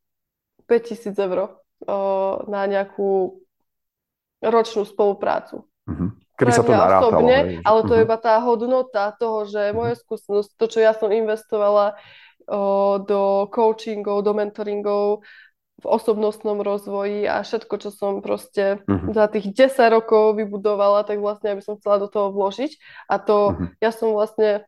5000 eur na nejakú ročnú spoluprácu. Mhm. Keby sa to narátalo. osobne, hej, ale to je Mhm. iba tá hodnota toho, že moje skúsenosť, to, čo ja som investovala o, do coachingov, do mentoringov, v osobnostnom rozvoji a všetko, čo som proste Mhm. za tých 10 rokov vybudovala, tak vlastne aby som chcela do toho vložiť. A to Mhm. ja som vlastne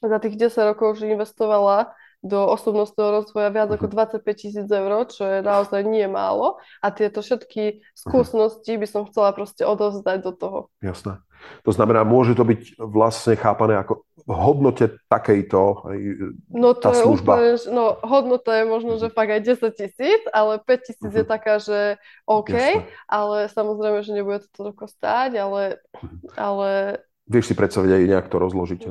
za tých 10 rokov už investovala do osobnostného rozvoja viac ako Mhm. 25 tisíc eur, čo je naozaj nie málo. A tieto všetky skúsenosti by som chcela proste odovzdať do toho. Jasné. To znamená, môže to byť vlastne chápané ako v hodnote takejto, No Tá to je služba. úplne, no hodnota je možno, že fakt aj 10 tisíc, ale 5 tisíc je Mhm. taká, že OK, jasné. ale samozrejme, že nebude to toľko stáť, ale, Mhm. ale Vieš si predstaviť aj nejak to rozložiť, že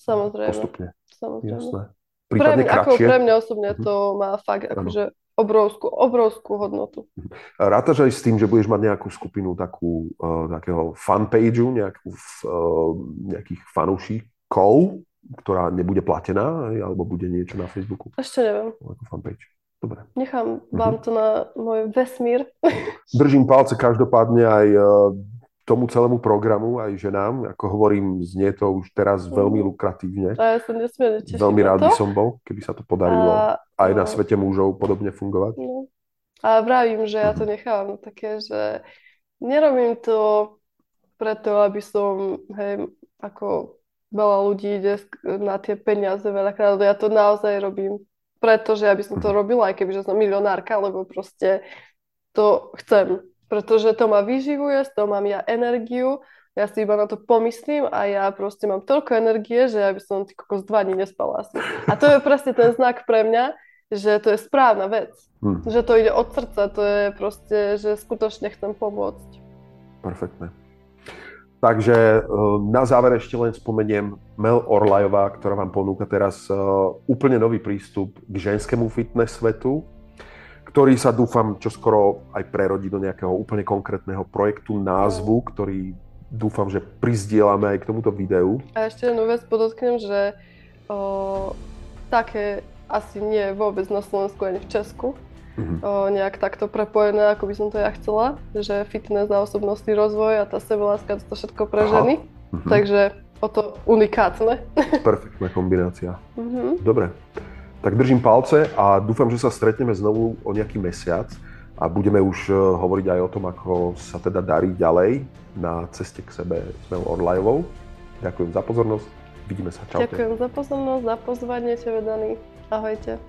Samozrejme. postupne. samozrejme. Jasné. Pre Prípadne ako kratšie. pre mňa osobne Mhm. to má fakt akože obrovskú, obrovskú hodnotu. Rátaš aj s tým, že budeš mať nejakú skupinu takú, uh, takého fanpageu, nejakú, uh, nejakých fanúšikov, ktorá nebude platená, alebo bude niečo na Facebooku, Ešte neviem. ako fanpage. Dobre. Nechám Mhm. vám to na môj vesmír. Držím palce každopádne aj uh, tomu celému programu, aj ženám. Ako hovorím, znie to už teraz veľmi lukratívne. A ja sa nesmierne teším Veľmi rád by som bol, keby sa to podarilo A, aj na no. svete mužov podobne fungovať. No. A vravím, že ja to Mhm. nechávam také, že nerobím to preto, aby som, hej, ako veľa ľudí ide na tie peniaze veľakrát, ja to naozaj robím pretože aby som to Mhm. robila, aj keby že som milionárka, lebo proste to chcem, pretože to ma vyživuje, z toho mám ja energiu, ja si iba na to pomyslím a ja proste mám toľko energie, že ja by som ty kokos dva dní nespala asi. A to je presne ten znak pre mňa, že to je správna vec. Hm, Že to ide od srdca, to je proste, že skutočne chcem pomôcť. perfektné. Takže e, na záver ešte len spomeniem Mel Orlajová, ktorá vám ponúka teraz e, úplne nový prístup k ženskému fitness svetu, ktorý sa dúfam čoskoro aj prerodí do nejakého úplne konkrétneho projektu, názvu, ktorý dúfam, že prizdielame aj k tomuto videu. A ešte jednu vec podotknem, že o, také asi nie vôbec na Slovensku ani v Česku. Mhm. O, nejak takto prepojené, ako by som to ja chcela, že fitness a osobnostný rozvoj a tá sebeláska, to všetko pre Aha. ženy. Mhm. Takže o to unikátne. Perfektná kombinácia. Mhm. Dobre, tak držím palce a dúfam, že sa stretneme znovu o nejaký mesiac a budeme už eh, hovoriť aj o tom, ako sa teda darí ďalej na ceste k sebe s Mel Orlajovou. Ďakujem za pozornosť, vidíme sa, čaute. Ďakujem za pozornosť, za pozvanie, tebe Dani. Ahojte.